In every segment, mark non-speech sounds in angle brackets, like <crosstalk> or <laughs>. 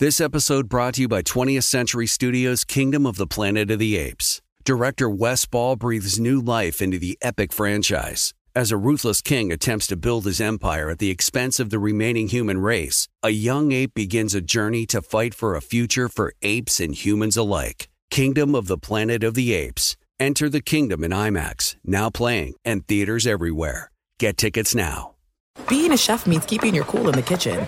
This episode brought to you by 20th Century Studios' Kingdom of the Planet of the Apes. Director Wes Ball breathes new life into the epic franchise. As a ruthless king attempts to build his empire at the expense of the remaining human race, a young ape begins a journey to fight for a future for apes and humans alike. Kingdom of the Planet of the Apes. Enter the kingdom in IMAX, now playing, and theaters everywhere. Get tickets now. Being a chef means keeping your cool in the kitchen.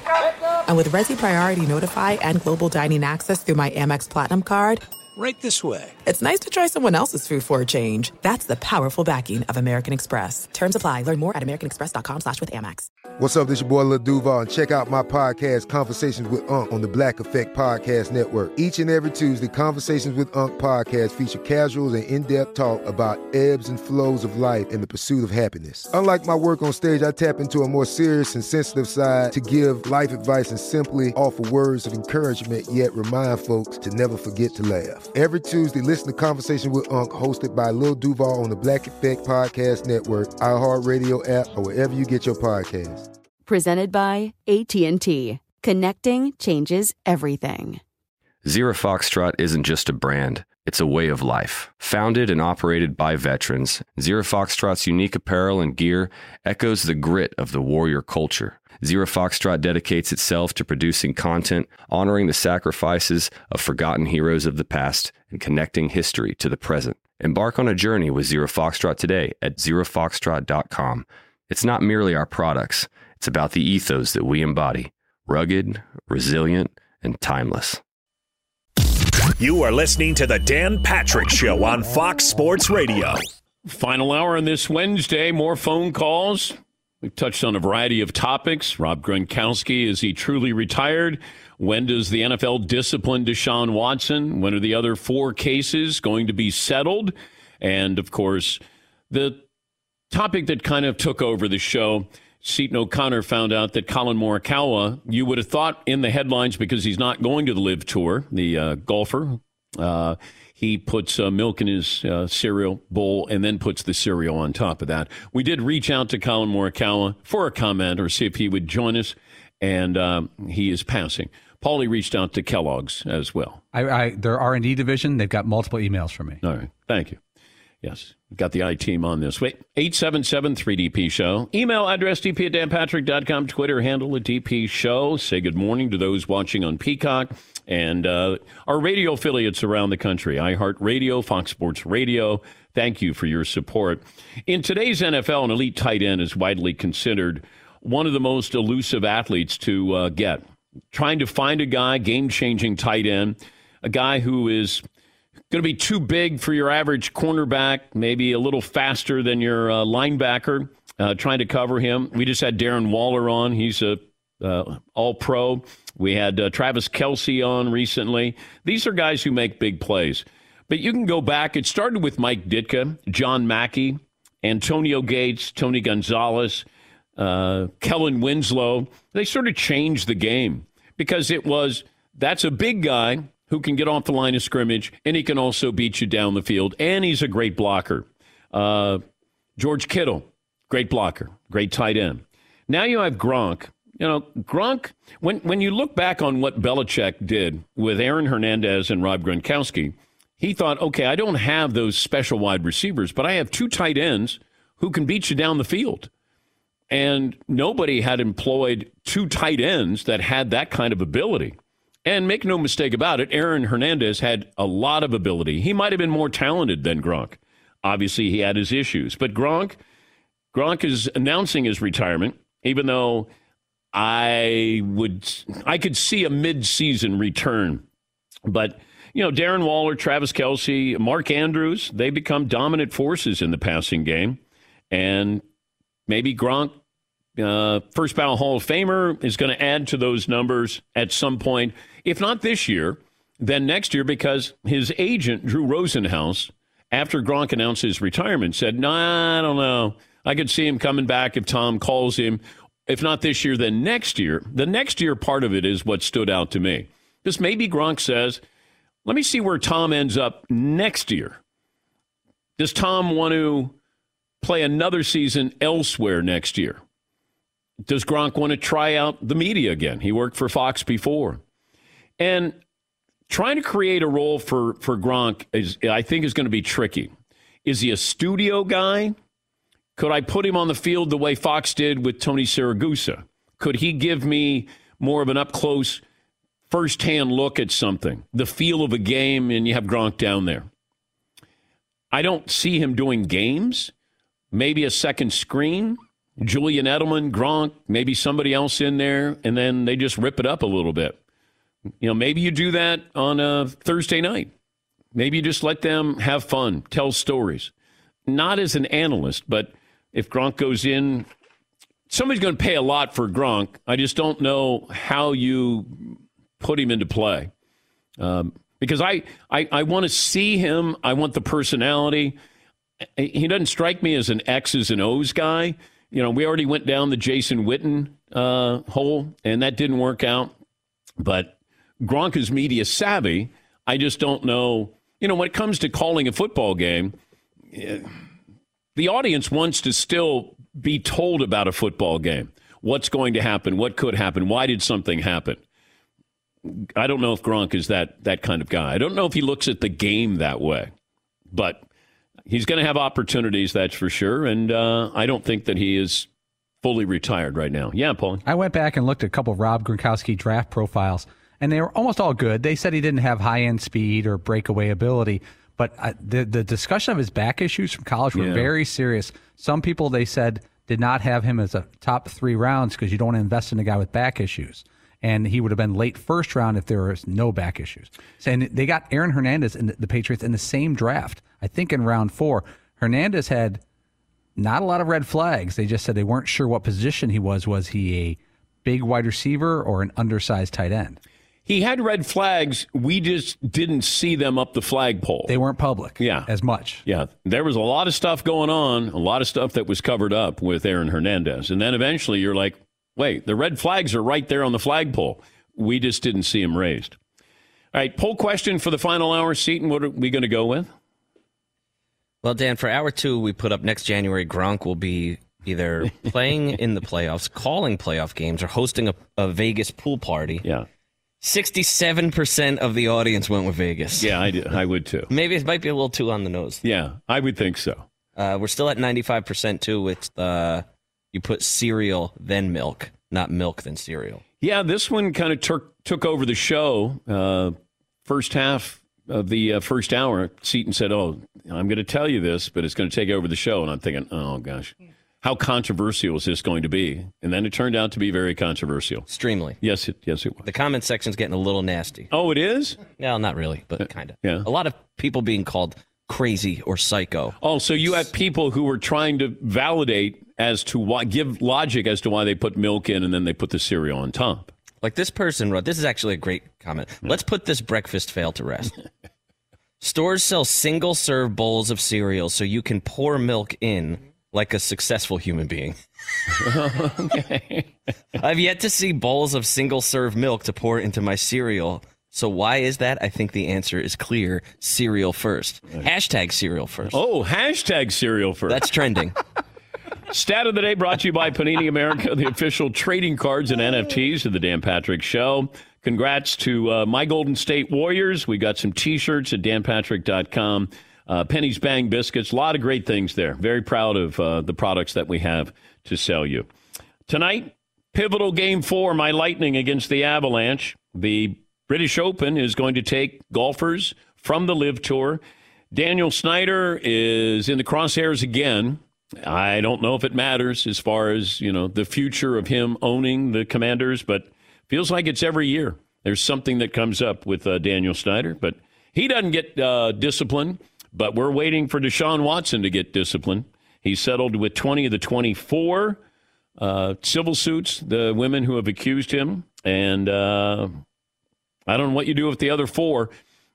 And with Resy Priority Notify and Global Dining Access through my Amex Platinum card, right this way. It's nice to try someone else's food for a change. That's the powerful backing of American Express. Terms apply. Learn more at americanexpress.com slash with Amex. What's up? This your boy Lil Duval, and check out my podcast, Conversations with Unc, on the Black Effect Podcast Network. Each and every Tuesday, Conversations with Unc podcast feature casuals and in-depth talk about ebbs and flows of life and the pursuit of happiness. Unlike my work on stage, I tap into a more serious and sensitive side to give life advice and simply offer words of encouragement, yet remind folks to never forget to laugh. Every Tuesday, listen to Conversation with Unc, hosted by Lil Duval on the Black Effect Podcast Network, iHeartRadio app, or wherever you get your podcasts. Presented by AT&T. Connecting changes everything. Zero Foxtrot isn't just a brand, it's a way of life. Founded and operated by veterans, Zero Foxtrot's unique apparel and gear echoes the grit of the warrior culture. Zero Foxtrot dedicates itself to producing content, honoring the sacrifices of forgotten heroes of the past, and connecting history to the present. Embark on a journey with Zero Foxtrot today at zerofoxtrot.com. It's not merely our products, it's about the ethos that we embody rugged, resilient, and timeless. You are listening to The Dan Patrick Show on Fox Sports Radio. Final hour on this Wednesday. More phone calls. We've touched on a variety of topics. Rob Gronkowski, is he truly retired? When does the NFL discipline Deshaun Watson? When are the other four cases going to be settled? And of course, the topic that kind of took over the show. Seaton O'Connor found out that Colin Morikawa, you would have thought in the headlines because he's not going to the LIV Tour, the uh, golfer. Uh, he puts uh, milk in his uh, cereal bowl and then puts the cereal on top of that. We did reach out to Colin Morikawa for a comment or see if he would join us, and um, he is passing. Paulie reached out to Kellogg's as well. I, I their R and D division, they've got multiple emails from me. All right, thank you. Yes, got the I team on this. Wait, 877-3DP Show. Email address dp at danpatrick.com. Twitter handle at DP Show. Say good morning to those watching on Peacock and uh, our radio affiliates around the country. iHeartRadio, Fox Sports Radio. Thank you for your support. In today's NFL, an elite tight end is widely considered one of the most elusive athletes to uh, get. Trying to find a guy, game-changing tight end, a guy who is – going to be too big for your average cornerback, maybe a little faster than your uh, linebacker uh, trying to cover him. We just had Darren Waller on. He's a uh, all pro. We had uh, Travis Kelce on recently. These are guys who make big plays. But you can go back. It started with Mike Ditka, John Mackey, Antonio Gates, Tony Gonzalez, uh, Kellen Winslow. They sort of changed the game because it was that's a big guy who can get off the line of scrimmage, and he can also beat you down the field, and he's a great blocker. Uh, George Kittle, great blocker, great tight end. Now you have Gronk. You know, Gronk, when, when you look back on what Belichick did with Aaron Hernandez and Rob Gronkowski, he thought, okay, I don't have those special wide receivers, but I have two tight ends who can beat you down the field. And nobody had employed two tight ends that had that kind of ability. And make no mistake about it, Aaron Hernandez had a lot of ability. He might have been more talented than Gronk. Obviously, he had his issues. But Gronk, Gronk is announcing his retirement, even though I would I could see a mid-season return. But you know, Darren Waller, Travis Kelce, Mark Andrews, they become dominant forces in the passing game. And maybe Gronk uh, first ballot Hall of Famer is going to add to those numbers at some point, if not this year, then next year, because his agent, Drew Rosenhaus, after Gronk announced his retirement, said, nah, I don't know. I could see him coming back if Tom calls him. If not this year, then next year. The next year part of it is what stood out to me. Because maybe Gronk says, let me see where Tom ends up next year. Does Tom want to play another season elsewhere next year? Does Gronk want to try out the media again? He worked for Fox before. And trying to create a role for for Gronk is I think is going to be tricky. Is he a studio guy? Could I put him on the field the way Fox did with Tony Siragusa? Could he give me more of an up close, first hand look at something, the feel of a game, and you have Gronk down there? I don't see him doing games, maybe a second screen. Julian Edelman, Gronk, maybe somebody else in there, and then they just rip it up a little bit. You know, maybe you do that on a Thursday night. Maybe you just let them have fun, tell stories. Not as an analyst, but if Gronk goes in, somebody's going to pay a lot for Gronk. I just don't know how you put him into play. Um, because I, I, I want to see him. I want the personality. He doesn't strike me as an X's and O's guy. You know, we already went down the Jason Witten uh, hole, and that didn't work out. But Gronk is media savvy. I just don't know. You know, when it comes to calling a football game, the audience wants to still be told about a football game. What's going to happen? What could happen? Why did something happen? I don't know if Gronk is that that kind of guy. I don't know if he looks at the game that way, but he's going to have opportunities, that's for sure. And uh, I don't think that he is fully retired right now. Yeah, Paul. I went back and looked at a couple of Rob Gronkowski draft profiles, and they were almost all good. They said he didn't have high end speed or breakaway ability, but uh, the the discussion of his back issues from college were Yeah. very serious. Some people they said did not have him as a top three rounds because you don't want to invest in a guy with back issues. And he would have been late first round if there was no back issues. And they got Aaron Hernandez and the Patriots in the same draft, I think in round four. Hernandez had not a lot of red flags. They just said they weren't sure what position he was. Was he a big wide receiver or an undersized tight end? He had red flags. We just didn't see them up the flagpole. They weren't public Yeah. as much. Yeah, there was a lot of stuff going on, a lot of stuff that was covered up with Aaron Hernandez. And then eventually you're like, wait, the red flags are right there on the flagpole. We just didn't see them raised. All right, poll question for the final hour, Seaton. What are we going to go with? Well, Dan, for hour two, we put up next January. Gronk will be either <laughs> playing in the playoffs, calling playoff games, or hosting a, a Vegas pool party. Yeah. 67% of the audience went with Vegas. Yeah, I, I would too. Maybe it might be a little too on the nose. Yeah, I would think so. Uh, we're still at 95% too with uh, you put cereal, then milk, not milk, then cereal. Yeah, this one kind of took took over the show. Uh, first half of the uh, first hour, Seaton said, "Oh, I'm going to tell you this, but it's going to take over the show." And I'm thinking, "Oh gosh, how controversial is this going to be?" And then it turned out to be very controversial. Extremely. Yes, it yes it was. The comment section's getting a little nasty. Oh, it is. No, not really, but uh, kind of. yeah. A lot of people being called crazy or psycho. Oh, so you had people who were trying to validate as to why, give logic as to why they put milk in and then they put the cereal on top. Like this person wrote, this is actually a great comment. Let's put this breakfast fail to rest. <laughs> Stores sell single serve bowls of cereal so you can pour milk in like a successful human being. <laughs> <laughs> I've yet to see bowls of single serve milk to pour into my cereal. So why is that? I think the answer is clear. Cereal first. Hashtag cereal first. Oh, hashtag cereal first. That's trending. <laughs> Stat of the day brought to you by Panini America, the official trading cards and NFTs of the Dan Patrick Show. Congrats to uh, my Golden State Warriors. We got some T-shirts at danpatrick.com. Uh, Penny's Bang Biscuits, a lot of great things there. Very proud of uh, the products that we have to sell you. Tonight, pivotal game four, my Lightning against the Avalanche. The British Open is going to take golfers from the LIV Tour. Daniel Snyder is in the crosshairs again. I don't know if it matters as far as, you know, the future of him owning the commanders, but feels like it's every year. There's something that comes up with uh, Daniel Snyder, but he doesn't get uh, disciplined, but we're waiting for Deshaun Watson to get disciplined. He settled with 20 of the 24 uh, civil suits, the women who have accused him. And uh, I don't know what you do with the other four.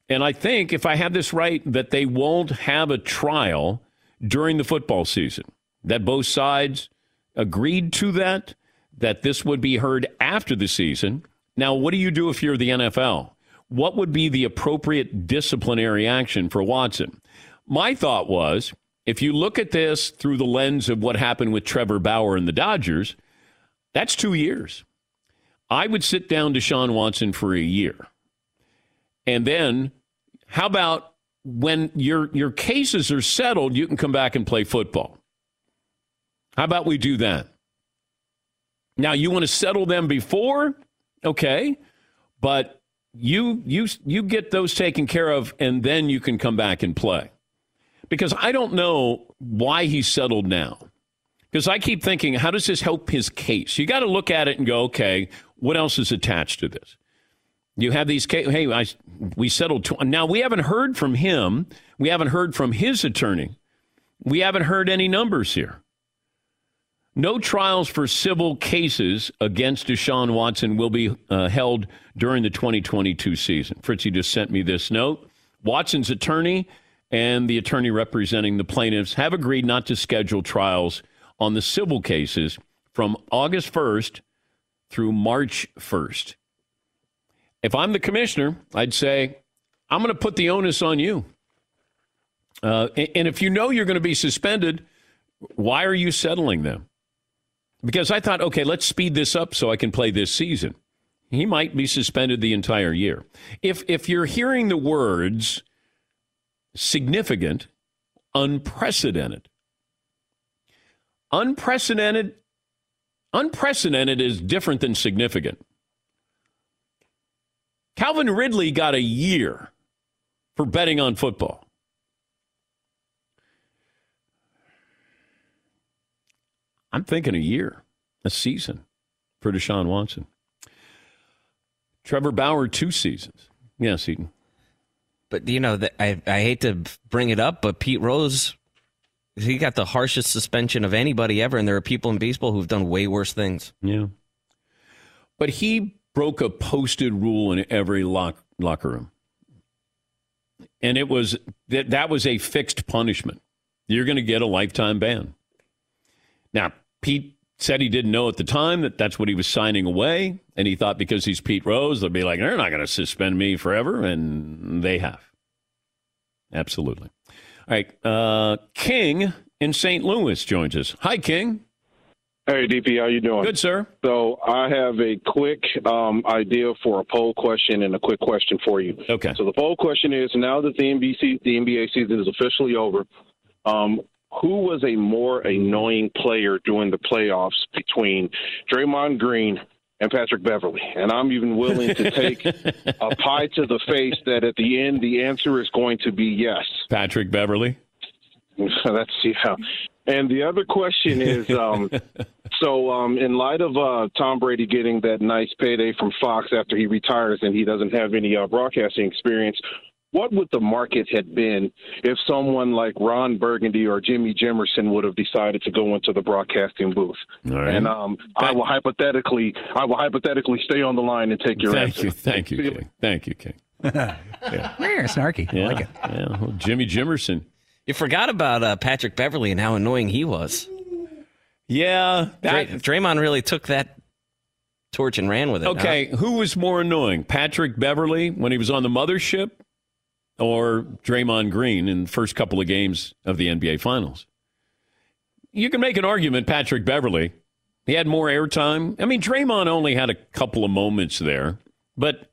And I think, if I have this right, that they won't have a trial during the football season. That both sides agreed to that, that this would be heard after the season. Now, what do you do if you're the NFL? What would be the appropriate disciplinary action for Watson? My thought was if you look at this through the lens of what happened with Trevor Bauer and the Dodgers, that's two years. I would sit down Deshaun Watson for a year And then how about when your your cases are settled, you can come back and play football? How about we do that? Now you want to settle them before? Okay. But you you you get those taken care of and then you can come back and play. Because I don't know why he settled now. Because I keep thinking, how does this help his case? You got to look at it and go, okay, what else is attached to this? You have these cases. Hey, I, we settled. Tw- now we haven't heard from him. We haven't heard from his attorney. We haven't heard any numbers here. No trials for civil cases against Deshaun Watson will be uh, held during the 2022 season. Fritzy just sent me this note. Watson's attorney and the attorney representing the plaintiffs have agreed not to schedule trials on the civil cases from August 1st through March 1st. If I'm the commissioner, I'd say, I'm going to put the onus on you. Uh, and if you know you're going to be suspended, why are you settling them? Because I thought, okay, let's speed this up so I can play this season. He might be suspended the entire year. If if you're hearing the words significant, unprecedented, unprecedented, unprecedented is different than significant. Calvin Ridley got a year for betting on football. I'm thinking a year, a season for Deshaun Watson. Trevor Bauer, two seasons. Yes, Eden. But you know, the, I I hate to bring it up, but Pete Rose, he got the harshest suspension of anybody ever, and there are people in baseball who've done way worse things. Yeah, but he broke a posted rule in every lock, locker room, and it was that that was a fixed punishment. You're going to get a lifetime ban. Now, Pete said he didn't know at the time that that's what he was signing away. And he thought because he's Pete Rose, they'll be like, they're not going to suspend me forever. And they have. Absolutely. All right. Uh, King in St. Louis joins us. Hi, King. Hey, DP, how you doing? Good, sir. So I have a quick um, idea for a poll question and a quick question for you. Okay. So the poll question is: Now that the NBC, the NBA season is officially over, um, who was a more annoying player during the playoffs between Draymond Green and Patrick Beverley? And I'm even willing to take a <laughs> pie to the face that at the end the answer is going to be yes. Patrick Beverley. <laughs> That's yeah. And the other question is, um, <laughs> so um, in light of uh, Tom Brady getting that nice payday from Fox after he retires and he doesn't have any uh, broadcasting experience, what would the market have been if someone like Ron Burgundy or Jimmy Jimerson would have decided to go into the broadcasting booth? Right. And um, I will hypothetically, I will hypothetically stay on the line and take your Thank answer. you. Thank you, King. Thank you, King. <laughs> yeah. snarky. Yeah. I like it. Yeah. Well, Jimmy Jimerson. You forgot about uh, Patrick Beverley and how annoying he was. Yeah. Dray- Draymond really took that torch and ran with it. Okay, who was more annoying, Patrick Beverley when he was on the mothership, or Draymond Green in the first couple of games of the NBA Finals? You can make an argument, Patrick Beverley. He had more airtime. I mean, Draymond only had a couple of moments there, but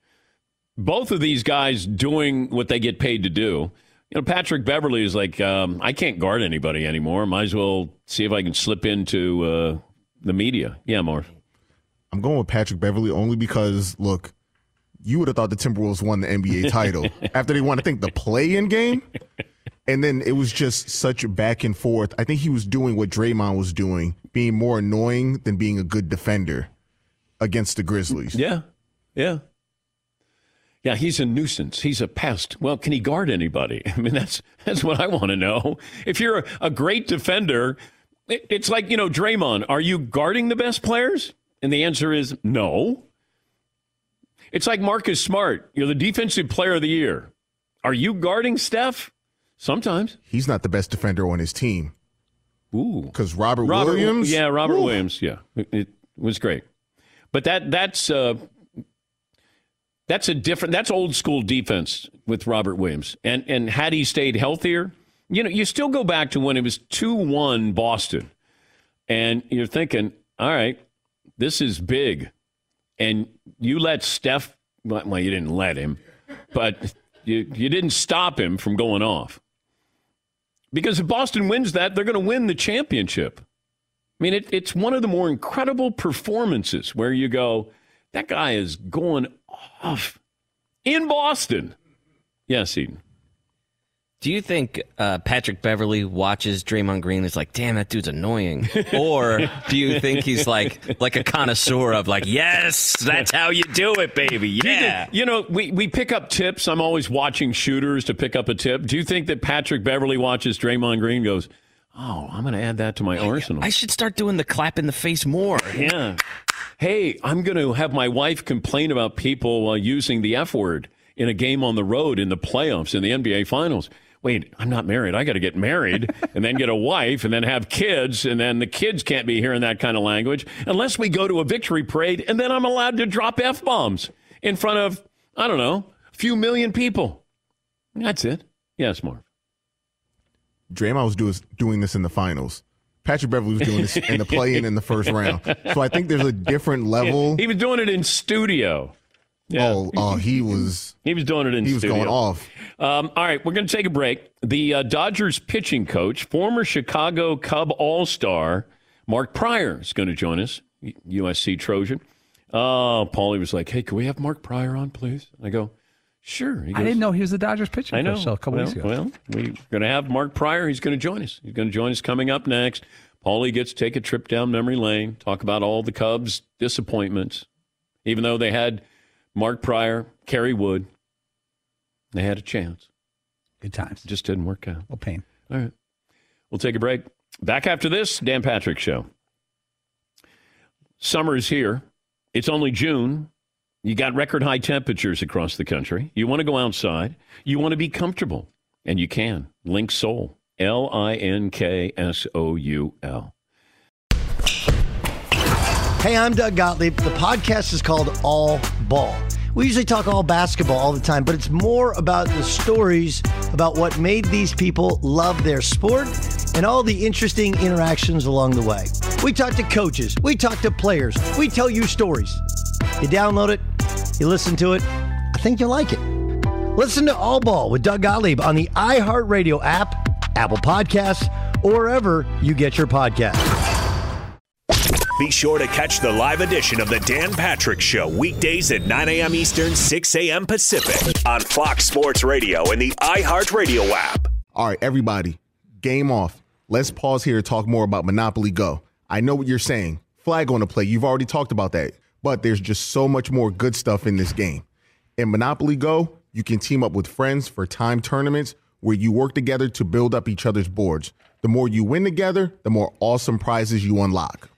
both of these guys doing what they get paid to do. You know, Patrick Beverley is like, um, I can't guard anybody anymore. Might as well see if I can slip into uh, the media. Yeah, Marv. I'm going with Patrick Beverley only because look, you would have thought the Timberwolves won the NBA title <laughs> after they won, I think, the play-in game, and then it was just such a back and forth. I think he was doing what Draymond was doing, being more annoying than being a good defender against the Grizzlies. Yeah, yeah, yeah. He's a nuisance. He's a pest. Well, can he guard anybody? <laughs> I mean, that's that's what I want to know. If you're a, a great defender, it, it's like you know, Draymond. Are you guarding the best players? And the answer is no. It's like Marcus Smart. You're the defensive player of the year. Are you guarding Steph? Sometimes. He's not the best defender on his team. Ooh. Because Robert, Robert Williams. Yeah, Robert Woo. Williams. Yeah, it, it was great. But that that's uh, that's a different. That's old school defense with Robert Williams. And and had he stayed healthier, you know, you still go back to when it was two one Boston, and you're thinking, all right, this is big, and you let Steph. Well, you didn't let him, but you, you didn't stop him from going off. Because if Boston wins that, they're going to win the championship. I mean, it, it's one of the more incredible performances where you go, that guy is going off in Boston. Yes, Eden. Do you think uh, Patrick Beverley watches Draymond Green and is like, "Damn, that dude's annoying," or do you think he's like like a connoisseur of like, "Yes, that's how you do it, baby." Yeah, you know, we we pick up tips. I'm always watching shooters to pick up a tip. Do you think that Patrick Beverley watches Draymond Green goes, "Oh, I'm going to add that to my arsenal." I should start doing the clap in the face more. <laughs> Yeah. Hey, I'm going to have my wife complain about people uh, using the F word in a game on the road in the playoffs in the NBA Finals wait, I'm not married. I got to get married <laughs> and then get a wife and then have kids. And then the kids can't be hearing that kind of language unless we go to a victory parade. And then I'm allowed to drop F bombs in front of, I don't know, a few million people. That's it. Yes, Marv. Draymond was do, doing this in the finals. Patrick Beverley was doing this in the play-in in the first round. So I think there's a different <laughs> level. He was doing it in studio. Yeah. Oh, oh, <laughs> he was. He was doing it in. He was studio. going off. Um, all right, we're going to take a break. The uh, Dodgers pitching coach, former Chicago Cub All Star Mark Prior, is going to join us. USC Trojan. Oh, Paulie was like, "Hey, can we have Mark Prior on, please?" I go, "Sure." Goes, I didn't know he was the Dodgers pitching I know. coach a couple well, weeks ago. Well, we're going to have Mark Prior. He's going to join us. He's going to join us coming up next. Paulie gets to take a trip down memory lane, talk about all the Cubs' disappointments, even though they had Mark Prior, Kerry Wood. They had a chance. Good times. Just didn't work out. Well, pain. All right. We'll take a break. Back after this, Dan Patrick Show. Summer is here. It's only June. You got record high temperatures across the country. You want to go outside. You want to be comfortable. And you can. Linksoul. L I N K S O U L. Hey, I'm Doug Gottlieb. The podcast is called All Ball. We usually talk all basketball all the time, but it's more about the stories about what made these people love their sport and all the interesting interactions along the way. We talk to coaches, we talk to players, we tell you stories. You download it, you listen to it, I think you'll like it. Listen to All Ball with Doug Gottlieb on the iHeartRadio app, Apple Podcasts, or wherever you get your podcasts. Be sure to catch the live edition of the Dan Patrick Show weekdays at 9 a.m. Eastern, 6 a.m. Pacific on Fox Sports Radio and the iHeartRadio app. All right, everybody, game off. Let's pause here to talk more about Monopoly Go. I know what you're saying. Flag on the play. You've already talked about that. But there's just so much more good stuff in this game. In Monopoly Go, you can team up with friends for time tournaments where you work together to build up each other's boards. The more you win together, the more awesome prizes you unlock.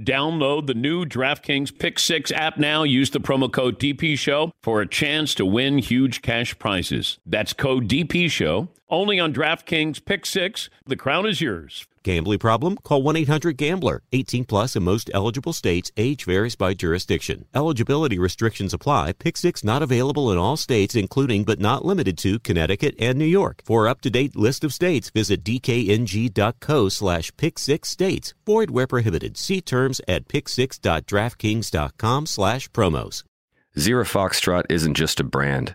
Download the new DraftKings Pick 6 app now. Use the promo code DP Show for a chance to win huge cash prizes. That's code DP Show Only on DraftKings Pick Six. The crown is yours. Gambling problem? Call 1 800 Gambler. 18 plus in most eligible states. Age varies by jurisdiction. Eligibility restrictions apply. Pick six not available in all states, including but not limited to Connecticut and New York. For up to date list of states, visit dkng.co slash pick six states. Void where prohibited. See terms at picksix.draftkings.com slash promos. Zero Foxtrot isn't just a brand,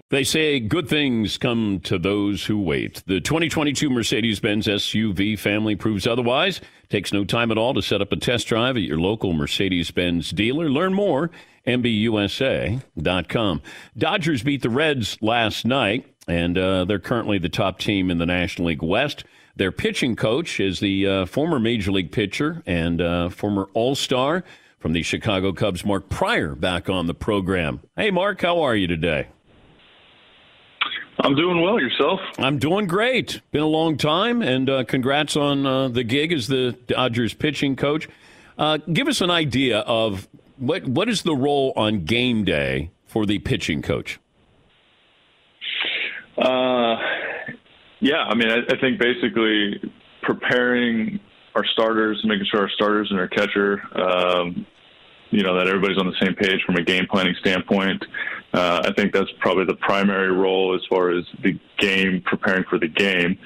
They say good things come to those who wait. The 2022 Mercedes Benz SUV family proves otherwise. Takes no time at all to set up a test drive at your local Mercedes Benz dealer. Learn more, MBUSA.com. Dodgers beat the Reds last night, and uh, they're currently the top team in the National League West. Their pitching coach is the uh, former Major League pitcher and uh, former All Star from the Chicago Cubs, Mark Prior, back on the program. Hey, Mark, how are you today? I'm doing well. Yourself? I'm doing great. Been a long time, and uh, congrats on uh, the gig as the Dodgers pitching coach. Uh, give us an idea of what what is the role on game day for the pitching coach? Uh, yeah, I mean, I, I think basically preparing our starters, making sure our starters and our catcher, um, you know, that everybody's on the same page from a game planning standpoint. Uh, I think that's probably the primary role as far as the game, preparing for the game.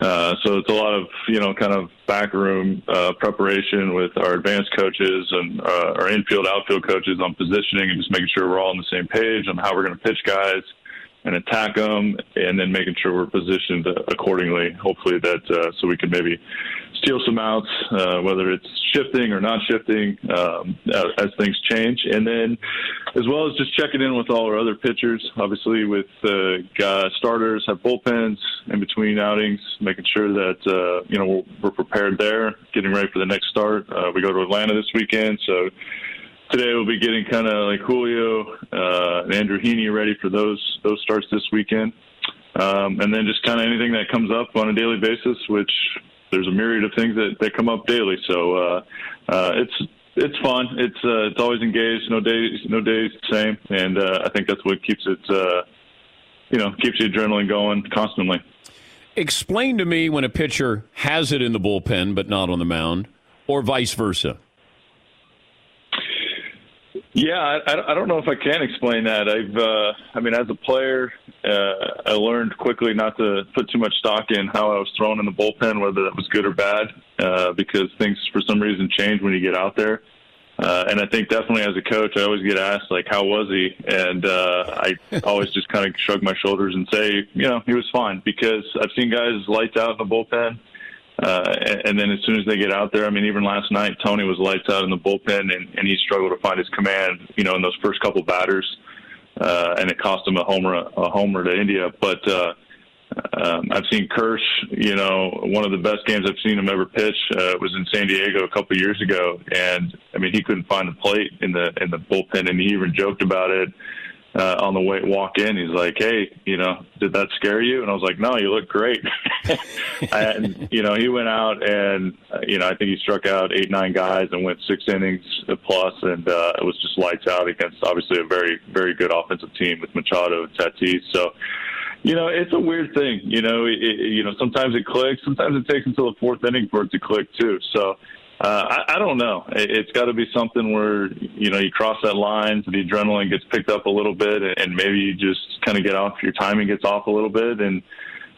Uh, so it's a lot of you know kind of backroom uh, preparation with our advanced coaches and uh, our infield, outfield coaches on positioning and just making sure we're all on the same page on how we're going to pitch guys and attack them, and then making sure we're positioned accordingly. Hopefully that uh, so we can maybe steal some outs, uh, whether it's shifting or not shifting um, as, things change. And then, as well as just checking in with all our other pitchers, obviously with uh, starters, have bullpens in between outings, making sure that uh, you know we're, we're, prepared there, getting ready for the next start. Uh, we go to Atlanta this weekend, so. Today we'll be getting kind of like Julio uh, and Andrew Heaney ready for those those starts this weekend, um, and then just kind of anything that comes up on a daily basis, which there's a myriad of things that, that come up daily. So uh, uh, it's it's fun. It's uh, it's always engaged. No days no days the same, and uh, I think that's what keeps it uh, you know keeps the adrenaline going constantly. Explain to me when a pitcher has it in the bullpen but not on the mound, or vice versa. Yeah, I, I don't know if I can explain that. I've, uh, I mean, as a player, uh, I learned quickly not to put too much stock in how I was thrown in the bullpen, whether that was good or bad, uh, because things for some reason change when you get out there. Uh, and I think definitely as a coach, I always get asked like, "How was he?" And uh, I <laughs> always just kind of shrug my shoulders and say, "You know, he was fine," because I've seen guys lights out in the bullpen uh, and then as soon as they get out there, I mean, even last night, Tony was lights out in the bullpen, and, and he struggled to find his command. You know, in those first couple batters, uh, and it cost him a homer, a homer to India. But uh, um, I've seen Kersh. You know, one of the best games I've seen him ever pitch uh, was in San Diego a couple years ago, and I mean, he couldn't find the plate in the in the bullpen, and he even joked about it uh, on the way walk in. He's like, "Hey, you know, did that scare you?" And I was like, "No, you look great." <laughs> and you know, he went out and uh, you know, I think he struck out eight, nine guys and went six innings plus, and uh, it was just lights out against obviously a very, very good offensive team with Machado and Tatis. So. You know, it's a weird thing. You know, it, you know, sometimes it clicks. Sometimes it takes until the fourth inning for it to click too. So, uh, I, I don't know. It, it's got to be something where you know you cross that line, the adrenaline gets picked up a little bit, and, maybe you just kind of get off. Your timing gets off a little bit, and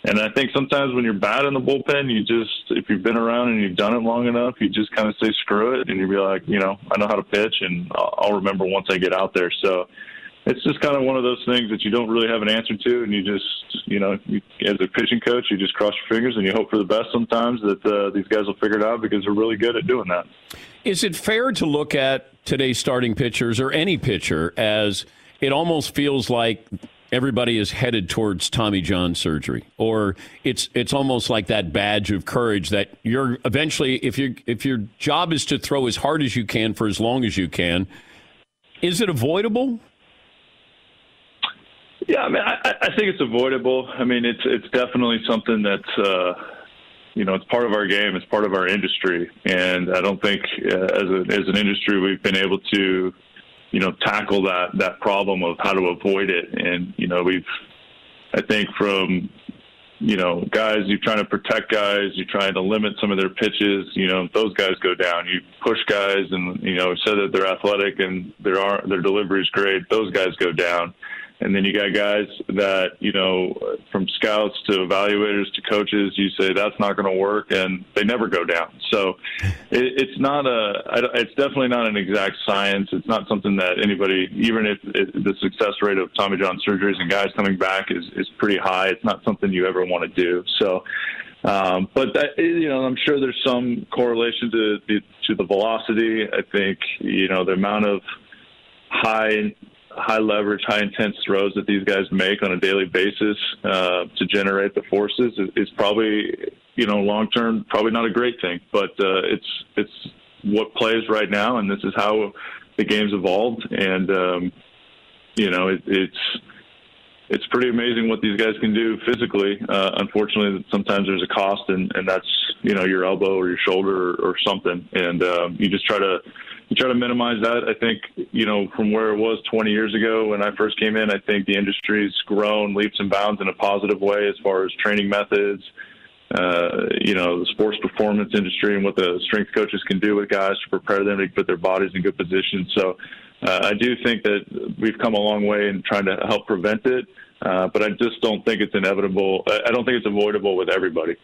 And I think sometimes when you're bad in the bullpen, you just, if you've been around and you've done it long enough, you just kind of say screw it, and you be like, you know, I know how to pitch, and I'll, I'll remember once I get out there. So it's just kind of one of those things that you don't really have an answer to, and you just, you know, you, as a pitching coach, you just cross your fingers and you hope for the best. Sometimes that uh, these guys will figure it out because they're really good at doing that. Is it fair to look at today's starting pitchers or any pitcher as it almost feels like everybody is headed towards Tommy John surgery, or it's it's almost like that badge of courage that you're eventually, if you if your job is to throw as hard as you can for as long as you can, is it avoidable? Yeah, I mean, I, I think it's avoidable. I mean, it's it's definitely something that's uh, you know it's part of our game, it's part of our industry, and I don't think uh, as a, as an industry we've been able to you know tackle that that problem of how to avoid it. And you know, we've I think from you know, guys, you're trying to protect guys, you're trying to limit some of their pitches, you know, those guys go down. You push guys and, you know, said that they're athletic and their their delivery is great, those guys go down. And then you got guys that, you know, from scouts to evaluators to coaches, you say that's not going to work, and they never go down. So it, it's not a, it's definitely not an exact science. It's not something that anybody, even if it, the success rate of Tommy John surgeries and guys coming back is, is pretty high, it's not something you ever want to do. So, um, but that, you know, I'm sure there's some correlation to the, to the velocity. I think you know the amount of high high leverage, high intense throws that these guys make on a daily basis uh, to generate the forces is, is probably, you know, long term probably not a great thing, but uh, it's it's what plays right now, and this is how the game's evolved, and um, you know, it, it's it's pretty amazing what these guys can do physically. Uh, unfortunately, sometimes there's a cost, and, and that's you know your elbow or your shoulder or, or something, and um, you just try to try to minimize that. I think, you know, from where it was 20 years ago when I first came in, I think the industry's grown leaps and bounds in a positive way as far as training methods, uh, you know, the sports performance industry and what the strength coaches can do with guys to prepare them to put their bodies in good position. So uh, I do think that we've come a long way in trying to help prevent it, uh, but I just don't think it's inevitable. I don't think it's avoidable with everybody.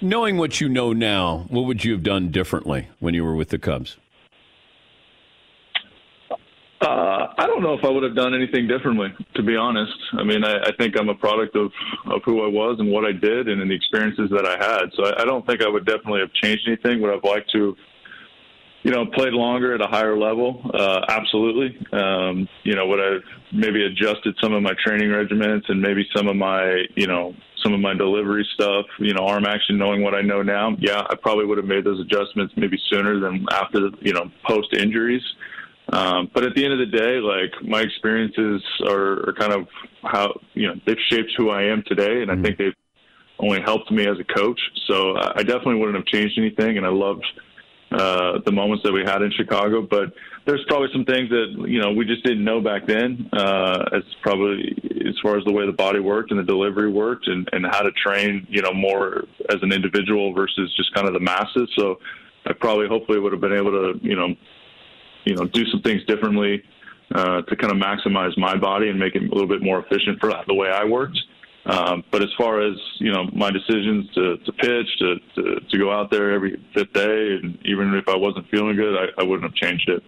Knowing what you know now, what would you have done differently when you were with the Cubs? Uh, I don't know if I would have done anything differently, to be honest. I mean, I, I think I'm a product of, of who I was and what I did and, and the experiences that I had. So I, I don't think I would definitely have changed anything. Would I've liked to, you know, played longer at a higher level? Uh, absolutely. Um, you know, would I've maybe adjusted some of my training regiments and maybe some of my, you know, some of my delivery stuff, you know, arm action, knowing what I know now? Yeah, I probably would have made those adjustments maybe sooner than after, you know, post injuries. Um, but at the end of the day, like my experiences are, are, kind of how you know they've shaped who I am today, and I mm-hmm. think they've only helped me as a coach. So I definitely wouldn't have changed anything, and I loved uh, the moments that we had in Chicago. But there's probably some things that you know we just didn't know back then, uh, as probably as far as the way the body worked and the delivery worked, and, and how to train you know more as an individual versus just kind of the masses. So I probably hopefully would have been able to you know you know, do some things differently uh, to kind of maximize my body and make it a little bit more efficient for the way I worked. Um, but as far as you know, my decisions to, to pitch, to, to, to go out there every fifth day, and even if I wasn't feeling good, I, I wouldn't have changed it.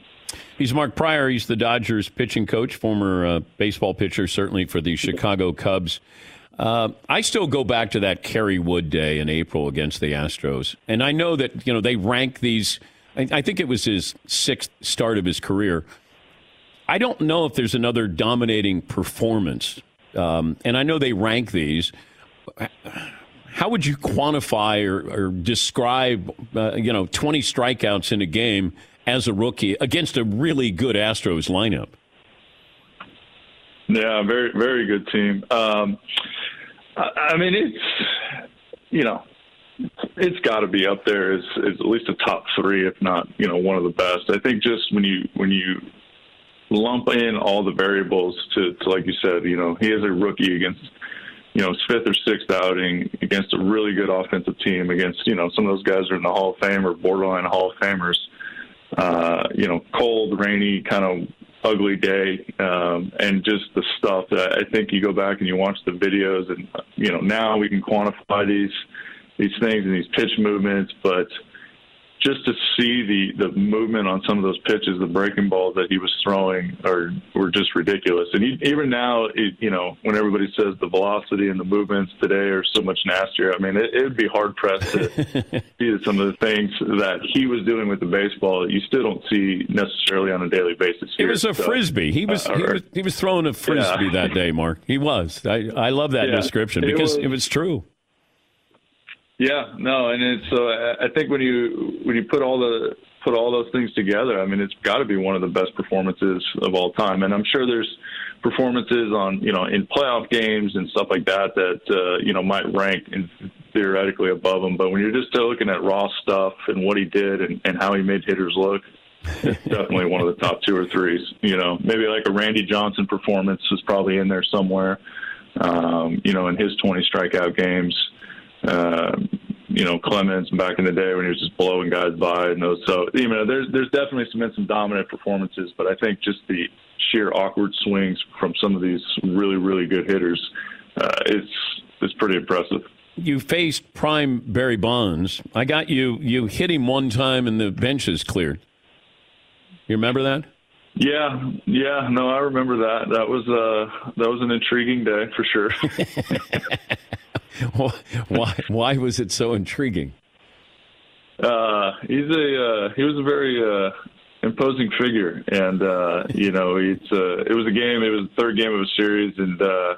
He's Mark Prior. He's the Dodgers pitching coach, former uh, baseball pitcher, certainly for the Chicago Cubs. Uh, I still go back to that Kerry Wood day in April against the Astros, and I know that you know they rank these I, think it was his sixth start of his career. I don't know if there's another dominating performance, um, and I know they rank these. How would you quantify or, or describe, uh, you know, 20 strikeouts in a game as a rookie against a really good Astros lineup? Yeah, very very good team. Um, I mean, it's you know it's got to be up there as, as at least a top three, if not you know one of the best. I think just when you when you lump in all the variables to, to like you said, you know he is a rookie against you know his fifth or sixth outing against a really good offensive team against you know some of those guys are in the Hall of Fame or borderline Hall of Famers. Uh, you know, cold, rainy, kind of ugly day, um, and just the stuff that I think you go back and you watch the videos, and you know now we can quantify these these things and these pitch movements, but just to see the the movement on some of those pitches, the breaking balls that he was throwing are were just ridiculous. And he, even now, it, you know, when everybody says the velocity and the movements today are so much nastier, I mean, it, it would be hard pressed to <laughs> see some of the things that he was doing with the baseball that you still don't see necessarily on a daily basis. It was a So, frisbee. He was, uh, he was he was throwing a frisbee Yeah. that day, Mark. He was. I I love that <laughs> Yeah. description It because was- it was true. Yeah, no, and it's so I I think when you when you put all the put all those things together, I mean, it's got to be one of the best performances of all time. And I'm sure there's performances on you know in playoff games and stuff like that that uh, you know might rank in, theoretically above him. But when you're just looking at raw stuff and what he did and, and how he made hitters look, it's definitely one of the top two or threes. You know, maybe like a Randy Johnson performance is probably in there somewhere. Um, you know, in his 20 strikeout games. Um, you know, Clemens back in the day when he was just blowing guys by and those. So, you know, there's there's definitely some been some dominant performances, but I think just the sheer awkward swings from some of these really really good hitters, uh, it's it's pretty impressive. You faced prime Barry Bonds. I got you. You hit him one time and the benches cleared. You remember that? Yeah, yeah, no, I remember that. That was uh that was an intriguing day for sure. <laughs> <laughs> why? Why was it so intriguing? Uh, he's a uh, he was a very uh, imposing figure, and uh, you know it's uh, it was a game. It was the third game of a series, and uh,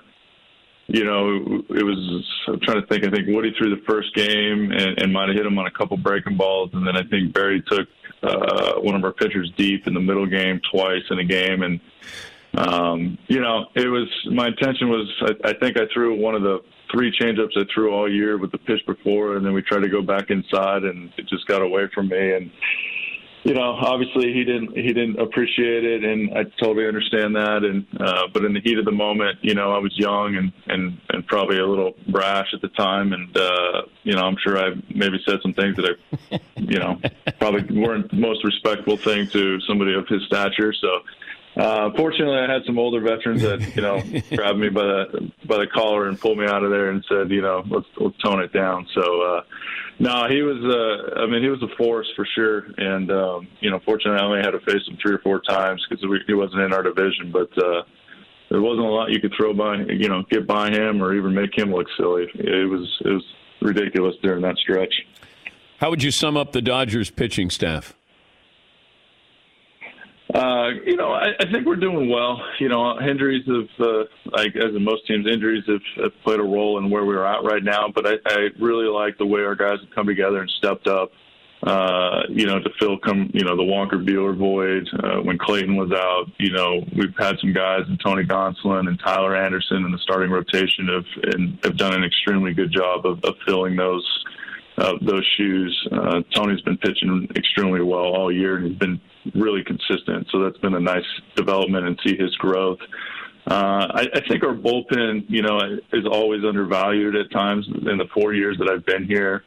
you know it was. I'm trying to think. I think Woody threw the first game and, and might have hit him on a couple breaking balls, and then I think Barry took uh, one of our pitchers deep in the middle game twice in a game, and um, you know it was my intention was I, I think I threw one of the three changeups I threw all year with the pitch before, and then we tried to go back inside, and it just got away from me. And you know, obviously he didn't he didn't appreciate it, and I totally understand that. And uh, but in the heat of the moment, you know, I was young and and and probably a little brash at the time, and uh, you know, I'm sure I maybe said some things that I, you know, probably weren't the most respectful thing to somebody of his stature. So. Uh, fortunately, I had some older veterans that you know <laughs> grabbed me by the by the collar and pulled me out of there and said, you know, let's let's tone it down. So, uh, no, he was. Uh, I mean, he was a force for sure. And um, you know, fortunately, I only had to face him three or four times because he wasn't in our division. But uh, there wasn't a lot you could throw by, you know, get by him or even make him look silly. It was it was ridiculous during that stretch. How would you sum up the Dodgers pitching staff? Uh, you know, I, I think we're doing well. You know, injuries have, uh, like as in most teams, injuries have, have played a role in where we're at right now. But I, I really like the way our guys have come together and stepped up. Uh, you know, to fill come, you know, the Walker Buehler void uh, when Clayton was out. You know, we've had some guys, and Tony Gonsolin and Tyler Anderson in the starting rotation have and have done an extremely good job of, of filling those uh, those shoes. Uh, Tony's been pitching extremely well all year, and he's been really consistent. So that's been a nice development and see his growth. Uh, I, I think our bullpen, you know, is always undervalued at times. In the four years that I've been here,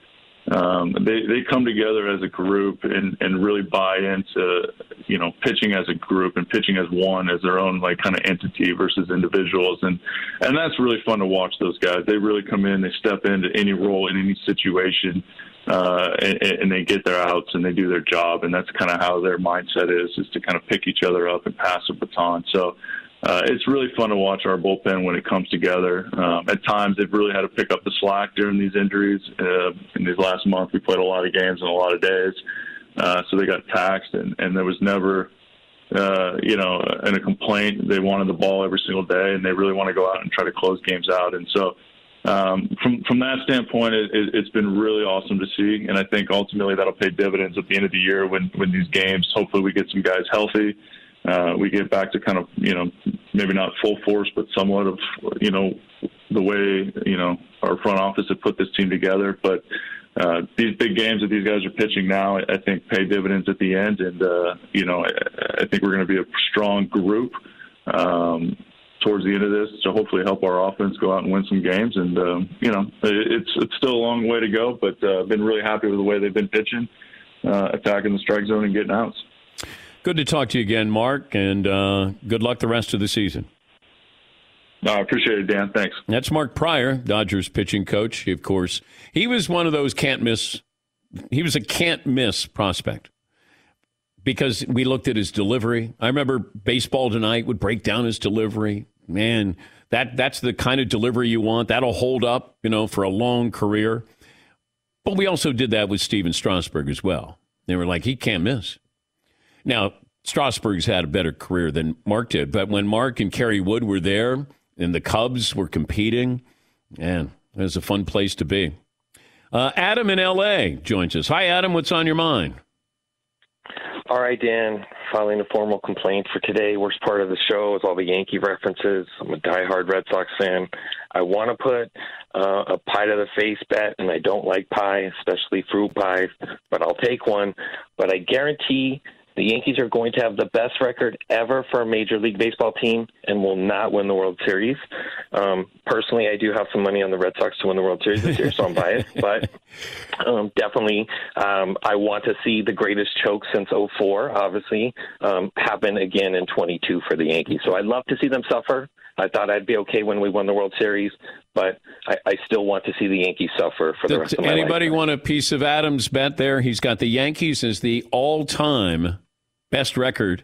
um, they they come together as a group and and really buy into, you know, pitching as a group and pitching as one, as their own like kind of entity versus individuals, and and that's really fun to watch those guys. They really come in, they step into any role in any situation uh, and, and they get their outs and they do their job, and that's kind of how their mindset is, is to kind of pick each other up and pass the baton. So uh, it's really fun to watch our bullpen when it comes together. Um, at times, they've really had to pick up the slack during these injuries. Uh, in these last month, we played a lot of games and a lot of days, uh, so they got taxed, and, and there was never. Uh, you know, in a complaint, they wanted the ball every single day, and they really want to go out and try to close games out. And so, um, from from that standpoint, it, it's been really awesome to see, and I think ultimately that'll pay dividends at the end of the year when when these games. Hopefully, we get some guys healthy. Uh, we get back to kind of you know maybe not full force, but somewhat of you know the way you know our front office had put this team together. But uh, these big games that these guys are pitching now, I think, pay dividends at the end, and uh, you know I, I think we're going to be a strong group. Um, towards the end of this to hopefully help our offense go out and win some games. And um, you know, it's it's still a long way to go, but uh, been really happy with the way they've been pitching, uh, attacking the strike zone and getting outs. Good to talk to you again, Mark, and uh, good luck the rest of the season. I appreciate it, Dan. Thanks. That's Mark Prior, Dodgers pitching coach. Of course, he was one of those can't miss. He was a can't miss prospect because we looked at his delivery. I remember baseball tonight would break down his delivery. Man, that that's the kind of delivery you want. That'll hold up, you know, for a long career. But we also did that with Stephen Strasburg as well. They were like, he can't miss. Now, Strasburg's had a better career than Mark did, but when Mark and Kerry Wood were there and the Cubs were competing, man, it was a fun place to be. Uh, Adam in L.A. joins us. Hi, Adam. What's on your mind? All right, Dan. Filing a formal complaint for today. Worst part of the show is all the Yankee references. I'm a diehard Red Sox fan. I want to put uh, a pie to the face bet, and I don't like pie, especially fruit pies, but I'll take one. But I guarantee the Yankees are going to have the best record ever for a Major League Baseball team and will not win the World Series. Um, personally, I do have some money on the Red Sox to win the World Series this year, so I'm <laughs> biased. But um, definitely, um, I want to see the greatest choke since 04, obviously, um, happen again in 22 for the Yankees. So I'd love to see them suffer. I thought I'd be okay when we won the World Series, but I, I still want to see the Yankees suffer for the rest of my life. anybody want a piece of Adam's bet there? He's got the Yankees as the all-time best record,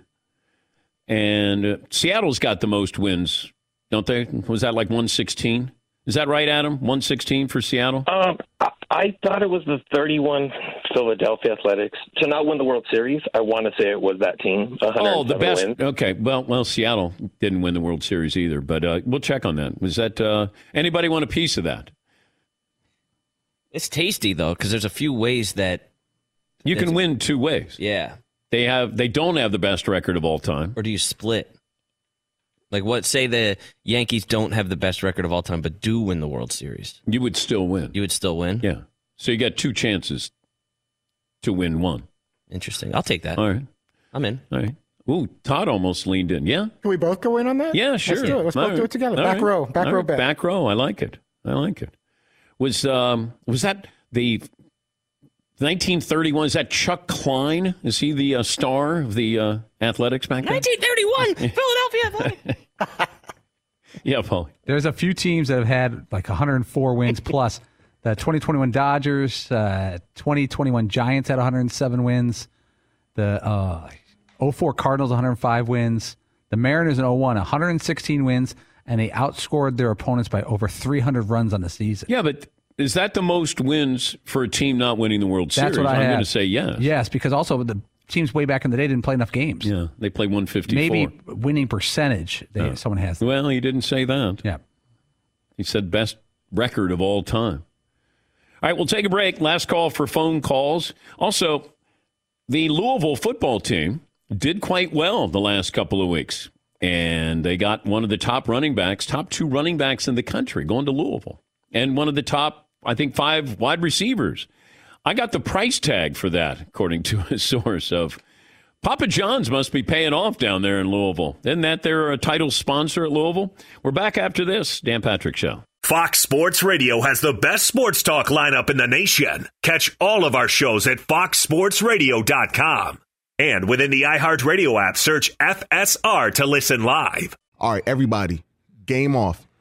and uh, Seattle's got the most wins, don't they? Was that like 116? Is that right, Adam? 116 for Seattle? Um, I, I thought it was the 31 Philadelphia Athletics to not win the World Series. I want to say it was that team. Oh, the best. wins. Okay, well, well, Seattle didn't win the World Series either, but uh, we'll check on that. Was that uh, anybody want a piece of that? It's tasty though, because there's a few ways that You can win two ways. Yeah. They have. They don't have the best record of all time. Or do you split? Like what? Say the Yankees don't have the best record of all time, but do win the World Series. You would still win. You would still win. Yeah. So you got two chances to win one. Interesting. I'll take that. All right. I'm in. All right. Ooh, Todd almost leaned in. Yeah. Can we both go in on that? Yeah, sure. Let's do it. Let's All both do it together. All back right. row. Back All row right. bet. Back row. I like it. I like it. Was um was that the 1931? Is that Chuck Klein? Is he the uh, star of the uh, athletics back then? 1931, <laughs> Philadelphia. Athletic. <laughs> Yeah, Paul. There's a few teams that have had like 104 wins <laughs> plus. The 2021 Dodgers, uh, 2021 Giants had 107 wins. The uh, 04 Cardinals 105 wins. The Mariners in 01 116 wins, and they outscored their opponents by over 300 runs on the season. Yeah, but is that the most wins for a team not winning the World Series? That's what I have. going to say yes. Yes, because also the teams way back in the day didn't play enough games. Yeah, they played 154. Maybe winning percentage. They. Someone has. Well, he didn't say that. Yeah. He said best record of all time. All right, we'll take a break. Last call for phone calls. Also, the Louisville football team did quite well the last couple of weeks. And they got one of the top running backs, top two running backs in the country going to Louisville. And one of the top, I think, five wide receivers. I got the price tag for that, according to <laughs> a source of Papa John's must be paying off down there in Louisville. Isn't that their uh, title sponsor at Louisville? We're back after this. Dan Patrick Show. Fox Sports Radio has the best sports talk lineup in the nation. Catch all of our shows at foxsportsradio.com. And within the iHeartRadio app, search FSR to listen live. All right, everybody, game off.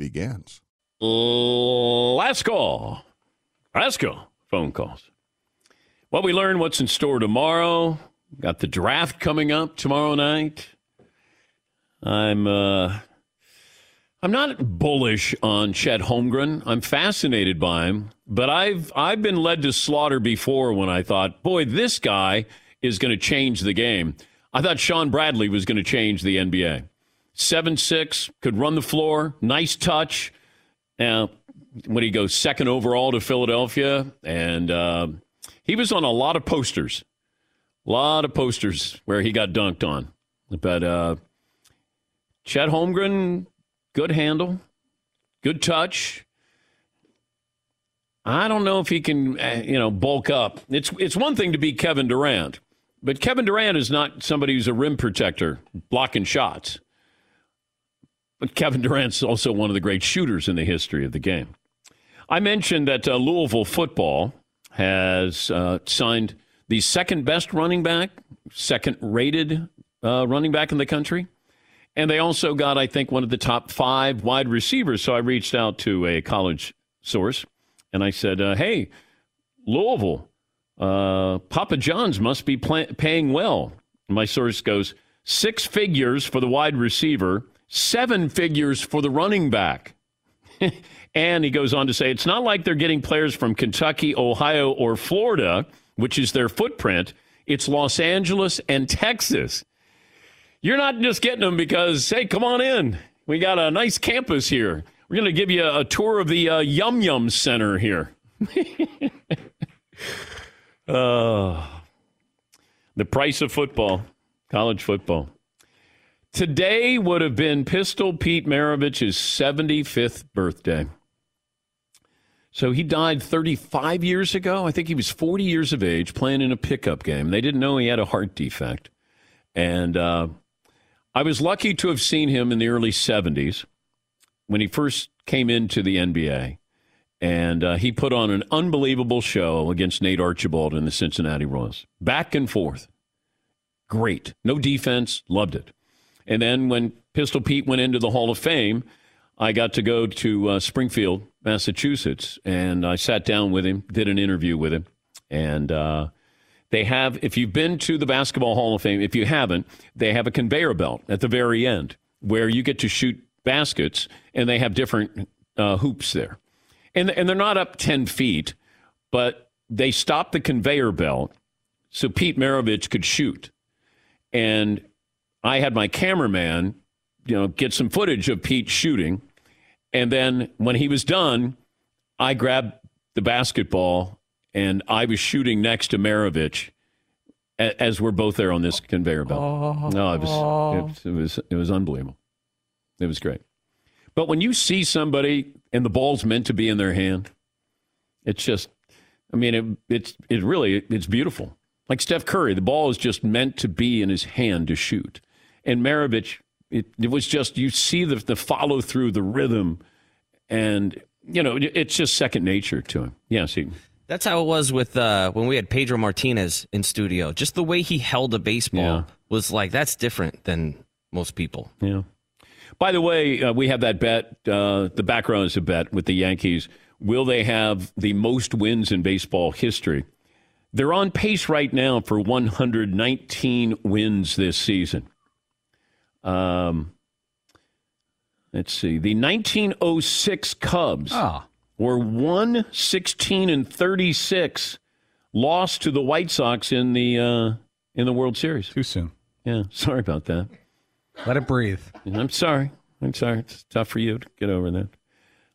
begins. Last call. Last call. Phone calls. Well, we learn what's in store tomorrow. Got the draft coming up tomorrow night. I'm uh, I'm not bullish on Chet Holmgren. I'm fascinated by him, but I've I've been led to slaughter before when I thought, boy, this guy is going to change the game. I thought Shawn Bradley was going to change the NBA. Seven six could run the floor, nice touch. Now, when he goes second overall to Philadelphia, and uh, he was on a lot of posters, a lot of posters where he got dunked on. But uh, Chet Holmgren, good handle, good touch. I don't know if he can, uh, you know, bulk up. It's it's one thing to be Kevin Durant, but Kevin Durant is not somebody who's a rim protector blocking shots. But Kevin Durant's also one of the great shooters in the history of the game. I mentioned that uh, Louisville football has uh, signed the second best running back, second rated uh, running back in the country. And they also got, I think, one of the top five wide receivers. So I reached out to a college source and I said, uh, hey, Louisville, uh, Papa John's must be pay- paying well. My source goes, six figures for the wide receiver, seven figures for the running back. <laughs> and he goes on to say, it's not like they're getting players from Kentucky, Ohio, or Florida, which is their footprint. It's Los Angeles and Texas. You're not just getting them because, hey, come on in. We got a nice campus here. We're going to give you a, tour of the uh, Yum Yum Center here. <laughs> uh, the price of football, college football. Today would have been Pistol Pete Maravich's 75th birthday. So he died 35 years ago. I think he was 40 years of age playing in a pickup game. They didn't know he had a heart defect. And uh, I was lucky to have seen him in the early 70s when he first came into the NBA. And uh, he put on an unbelievable show against Nate Archibald and the Cincinnati Royals. Back and forth. Great. No defense. Loved it. And then when Pistol Pete went into the Hall of Fame, I got to go to uh, Springfield, Massachusetts, and I sat down with him, did an interview with him. And uh, they have, if you've been to the Basketball Hall of Fame, if you haven't, they have a conveyor belt at the very end where you get to shoot baskets, and they have different uh, hoops there. And, and they're not up 10 feet, but they stopped the conveyor belt so Pete Maravich could shoot. And I had my cameraman, you know, get some footage of Pete shooting. And then when he was done, I grabbed the basketball and I was shooting next to Maravich as we're both there on this conveyor belt. Oh. No, it was, it, it was it was unbelievable. It was great. But when you see somebody and the ball's meant to be in their hand, it's just, I mean, it, it's it really it's beautiful. Like Steph Curry, the ball is just meant to be in his hand to shoot, and Maravich, it, it was just you see the the follow through, the rhythm, and you know it, it's just second nature to him. Yes, he. That's how it was with uh, when we had Pedro Martinez in studio. Just the way he held a baseball Yeah. was like that's different than most people. Yeah. By the way, uh, we have that bet. Uh, the background is a bet with the Yankees. Will they have the most wins in baseball history? They're on pace right now for 119 wins this season. Um, let's see. The 1906 Cubs Ah. were 116 and 36, lost to the White Sox in the uh, in the World Series. Too soon. Yeah, sorry about that. Let it breathe. I'm sorry. I'm sorry. It's tough for you to get over that.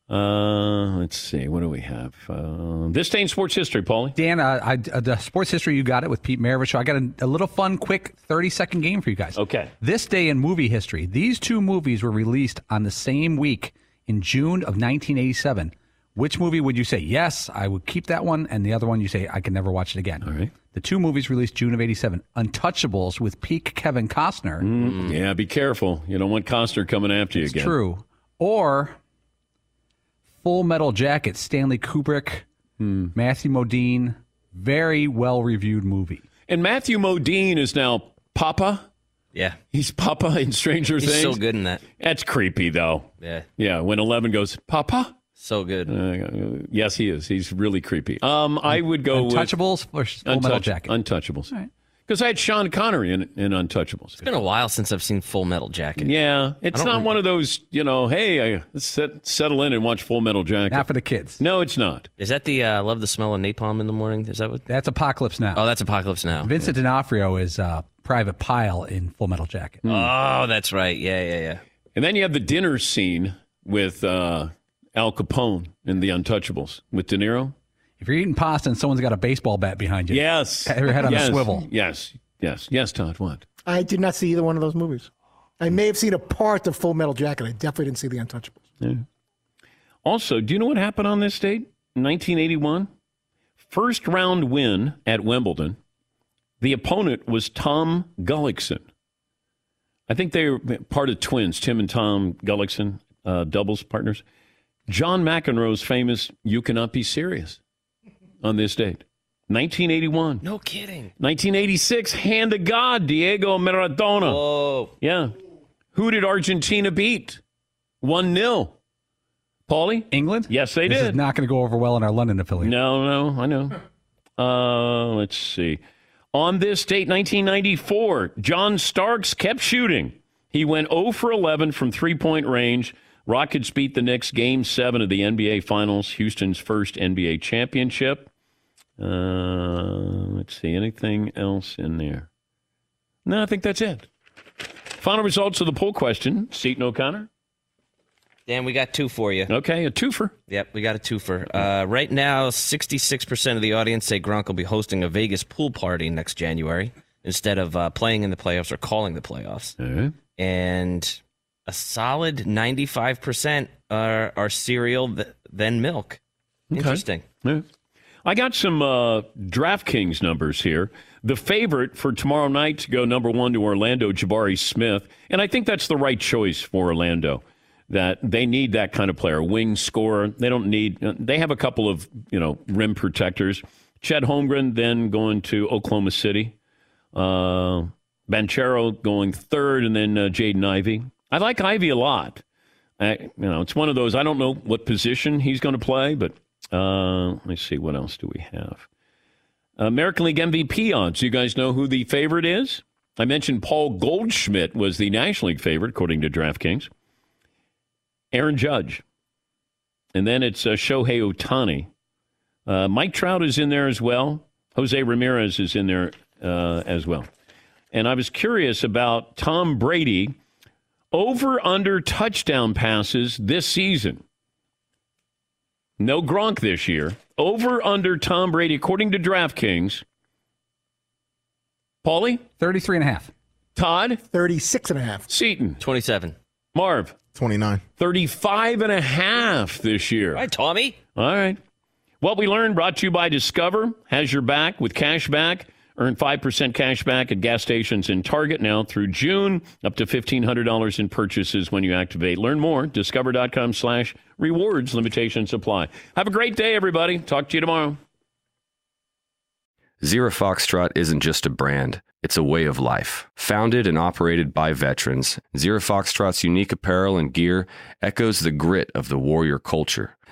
Uh, let's see. What do we have? Uh, this day in sports history, Paulie. Dan, uh, I, uh, the sports history, you got it with Pete Maravich. So I got a, a little fun, quick 30 second game for you guys. Okay. This day in movie history, these two movies were released on the same week in June of 1987. Which movie would you say, yes, I would keep that one? And the other one, you say, I can never watch it again. All right. The two movies released June of 87 Untouchables with peak Kevin Costner. Mm, yeah, be careful. You don't want Costner coming after you It's again. true. Or Full Metal Jacket, Stanley Kubrick, Hmm. Matthew Modine. Very well reviewed movie. And Matthew Modine is now Papa. Yeah. He's Papa in Stranger He's Things. so good in that. That's creepy, though. Yeah. Yeah, when Eleven goes, Papa. So good. Uh, yes, he is. He's really creepy. Um, I would go with Untouchables or Full Metal Jacket? Untouchables. Because I had Sean Connery in, in Untouchables. It's been a while since I've seen Full Metal Jacket. Yeah, it's don't not re- one of those, you know, hey, I, let's set, settle in and watch Full Metal Jacket. Not for the kids. No, it's not. Is that the uh, love the smell of napalm in the morning? Is that what? That's Apocalypse Now. Oh, that's Apocalypse Now. Vincent D'Onofrio is uh, Private Pyle in Full Metal Jacket. Oh, that's right. Yeah, yeah, yeah. And then you have the dinner scene with uh, Al Capone in The Untouchables with De Niro. If you're eating pasta and someone's got a baseball bat behind you, Yes. have your head on yes. a swivel. Yes. Yes. Yes, Todd. What? I did not see either one of those movies. I may have seen a part of Full Metal Jacket. I definitely didn't see The Untouchables. Yeah. Also, do you know what happened on this date? 1981. First round win at Wimbledon. The opponent was Tom Gullikson. I think they were part of twins, Tim and Tom Gullikson, uh, doubles partners. John McEnroe's famous You Cannot Be Serious on this date. 1981. No kidding. 1986, Hand of God, Diego Maradona. Oh. Yeah. Who did Argentina beat? 1 0. Paulie? England? Yes, they did. this did. is not going to go over well in our London affiliate. No, no, I know. Uh, let's see. On this date, 1994, John Starks kept shooting. He went 0 for 11 from three point range. Rockets beat the Knicks game seven of the NBA Finals, Houston's first NBA championship. Uh, let's see. Anything else in there? No, I think that's it. Final results of the poll question. Seaton O'Connor. Dan, we got two for you. Okay, a twofer. Yep, we got a twofer. Uh, right now, 66% of the audience say Gronk will be hosting a Vegas pool party next January instead of uh, playing in the playoffs or calling the playoffs. And a solid 95% are, are cereal, th- then milk. Okay. Interesting. Yeah. I got some uh, DraftKings numbers here. The favorite for tomorrow night to go number one to Orlando, Jabari Smith. And I think that's the right choice for Orlando. That they need that kind of player, wing scorer. They don't need. They have a couple of you know rim protectors. Chet Holmgren then going to Oklahoma City. Uh, Banchero going third, and then uh, Jaden Ivey. I like Ivey a lot. I, you know, it's one of those. I don't know what position he's going to play, but uh, let me see. What else do we have? American League MVP odds. You guys know who the favorite is? I mentioned Paul Goldschmidt was the National League favorite, according to DraftKings. Aaron Judge. And then it's uh, Shohei Ohtani. Uh, Mike Trout is in there as well. Jose Ramirez is in there uh, as well. And I was curious about Tom Brady over under touchdown passes this season. No Gronk this year. Over under Tom Brady, according to DraftKings. Paulie? 33 and a half. Todd? 36 and a half. Seaton? 27. Marv? 29. 35 and a half this year. Right, Tommy. All right. What we learned brought to you by Discover has your back with cash back. Earn 5% cash back at gas stations in Target now through June, up to $1,500 in purchases when you activate. Learn more, discover.com slash rewards, limitations apply. Have a great day, everybody. Talk to you tomorrow. Zero Foxtrot isn't just a brand, it's a way of life. Founded and operated by veterans, Zero Foxtrot's unique apparel and gear echoes the grit of the warrior culture.